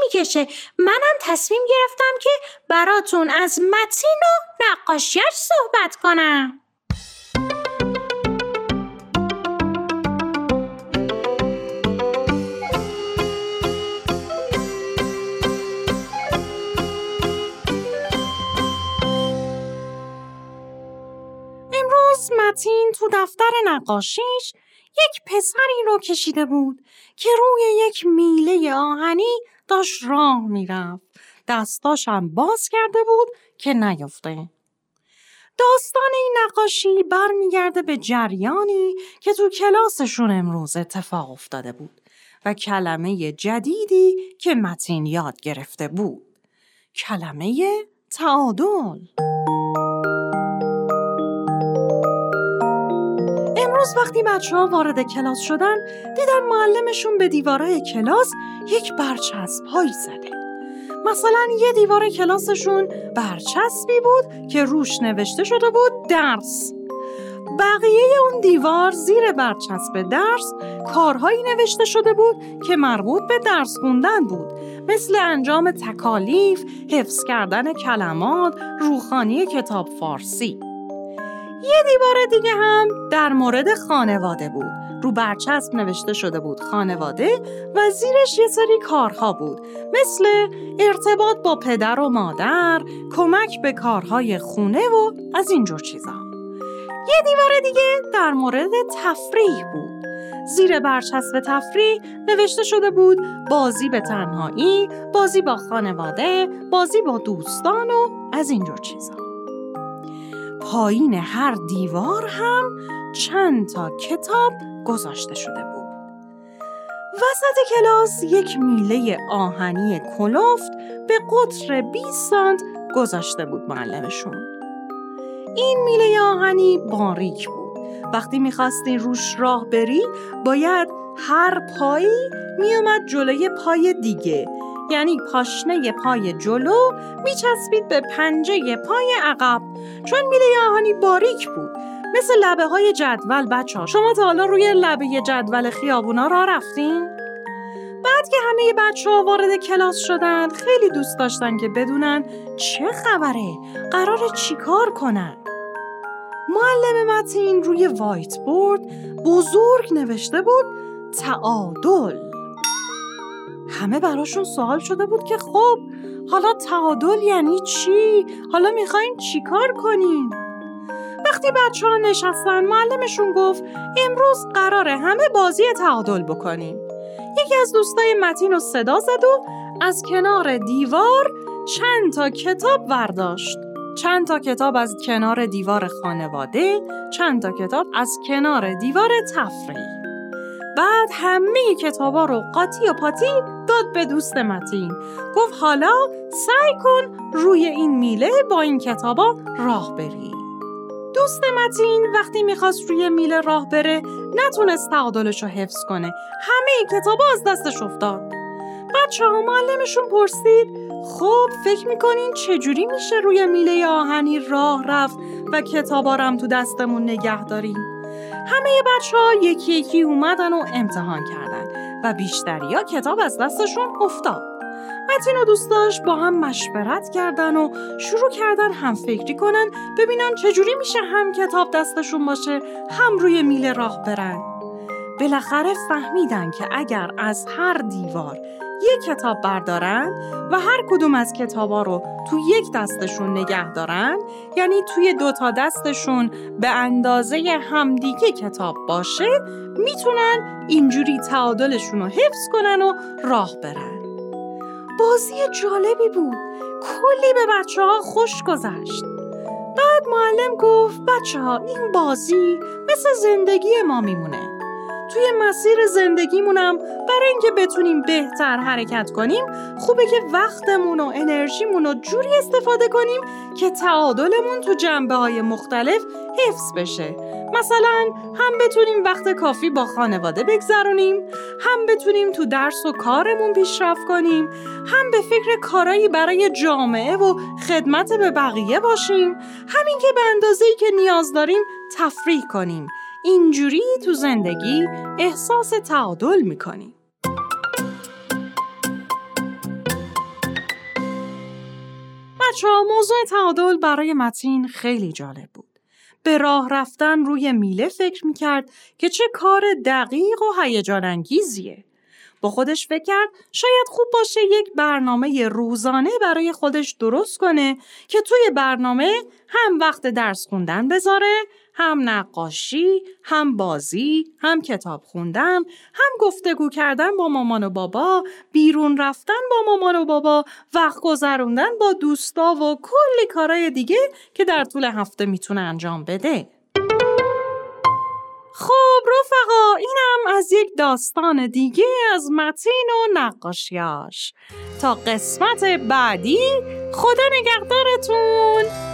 می‌کشه؟ منم تصمیم گرفتم که براتون از متین و نقاشیش صحبت کنم. متین تو دفتر نقاشیش یک پسری رو کشیده بود که روی یک میله آهنی داشت راه می‌رفت. دستاشم باز کرده بود که نیفته. داستان این نقاشی برمیگرده به جریانی که تو کلاسشون امروز اتفاق افتاده بود و کلمه جدیدی که متین یاد گرفته بود. کلمه تعادل. امروز وقتی بچه ها وارد کلاس شدن دیدن معلمشون به دیوارای کلاس یک برچسب هایی زده. مثلا یه دیوار کلاسشون برچسبی بود که روش نوشته شده بود درس. بقیه اون دیوار زیر برچسب درس کارهایی نوشته شده بود که مربوط به درس خوندن بود مثل انجام تکالیف، حفظ کردن کلمات، روخانی کتاب فارسی. یه دیوار دیگه هم در مورد خانواده بود. رو برچسب نوشته شده بود خانواده و زیرش یه سری کارها بود مثل ارتباط با پدر و مادر، کمک به کارهای خونه و از اینجور چیزا. یه دیوار دیگه در مورد تفریح بود. زیر برچسب تفریح نوشته شده بود بازی به تنهایی، بازی با خانواده، بازی با دوستان و از اینجور چیزا. پایین هر دیوار هم چند تا کتاب گذاشته شده بود. وسط کلاس یک میله آهنی کلفت به قطر 20 سانت گذاشته بود معلمشون. این میله آهنی باریک بود. وقتی می‌خواستی روش راه بری باید هر پایی میومد جلوی پای دیگه یعنی پاشنه پای جلو میچسبید به پنجه پای عقب. چون میله آهنی باریک بود. مثل لبه های جدول بچه ها. شما تا حالا روی لبه جدول خیابونا را رفتین؟ بعد که همه بچه ها وارد کلاس شدن خیلی دوست داشتن که بدونن چه خبره. قرار چیکار کنن؟ معلم متین روی وایت بورد بزرگ نوشته بود تعادل. همه براشون سوال شده بود که خب حالا تعادل یعنی چی؟ حالا می‌خواین چیکار کنیم؟ وقتی بچه ها نشستن معلمشون گفت امروز قراره همه بازی تعادل بکنیم. یکی از دوستای متین رو صدا زد و از کنار دیوار چند تا کتاب برداشت. چند تا کتاب از کنار دیوار خانواده، چند تا کتاب از کنار دیوار تفریح. بعد همه کتابا رو قاطی و پاتی داد به دوست متین. گفت حالا سعی کن روی این میله با این کتابا راه بری. دوست متین وقتی می‌خواست روی میله راه بره نتونست تعادلش رو حفظ کنه. همه کتابا از دستش افتاد. بچه ها معلمشون پرسید خب فکر می‌کنین چجوری میشه روی میله آهنی راه رفت و کتابا رو هم تو دستمون نگه داریم؟ همه بچه ها یکی یکی اومدن و امتحان کردن و بیشتری ها کتاب از دستشون افتاد. متین و دوستاش با هم مشورت کردن و شروع کردن هم فکری کنن ببینن چجوری میشه هم کتاب دستشون باشه هم روی میله راه برن. بالاخره فهمیدن که اگر از هر دیوار یک کتاب بردارن و هر کدوم از کتابا رو تو یک دستشون نگه دارن یعنی توی دو تا دستشون به اندازه همدیگه کتاب باشه می‌تونن اینجوری تعادلشون رو حفظ کنن و راه برن. بازی جالبی بود. کلی به بچه ها خوش گذشت. بعد معلم گفت بچه ها این بازی مثل زندگی ما میمونه. توی مسیر زندگیمونم برای اینکه بتونیم بهتر حرکت کنیم خوبه که وقتمون و انرژیمون رو جوری استفاده کنیم که تعادلمون تو جنبه های مختلف حفظ بشه. مثلا هم بتونیم وقت کافی با خانواده بگذرونیم هم بتونیم تو درس و کارمون پیشرفت کنیم هم به فکر کارایی برای جامعه و خدمت به بقیه باشیم. همین که به اندازه‌ای که نیاز داریم تفریح کنیم. اینجوری تو زندگی احساس تعادل می‌کنیم. بچه موضوع تعادل برای متین خیلی جالب بود. به راه رفتن روی میله فکر می‌کرد که چه کار دقیق و هیجان انگیزیه. با خودش فکر کرد شاید خوب باشه یک برنامه روزانه برای خودش درست کنه که توی برنامه هم وقت درس خوندن بذاره هم نقاشی، هم بازی، هم کتاب خوندن، هم گفتگو کردن با مامان و بابا، بیرون رفتن با مامان و بابا، وقت گذروندن با دوستا و کلی کارهای دیگه که در طول هفته می‌تونه انجام بده. خب رفقا اینم از یک داستان دیگه از متین و نقاشیاش. تا قسمت بعدی خدا نگهدارتون.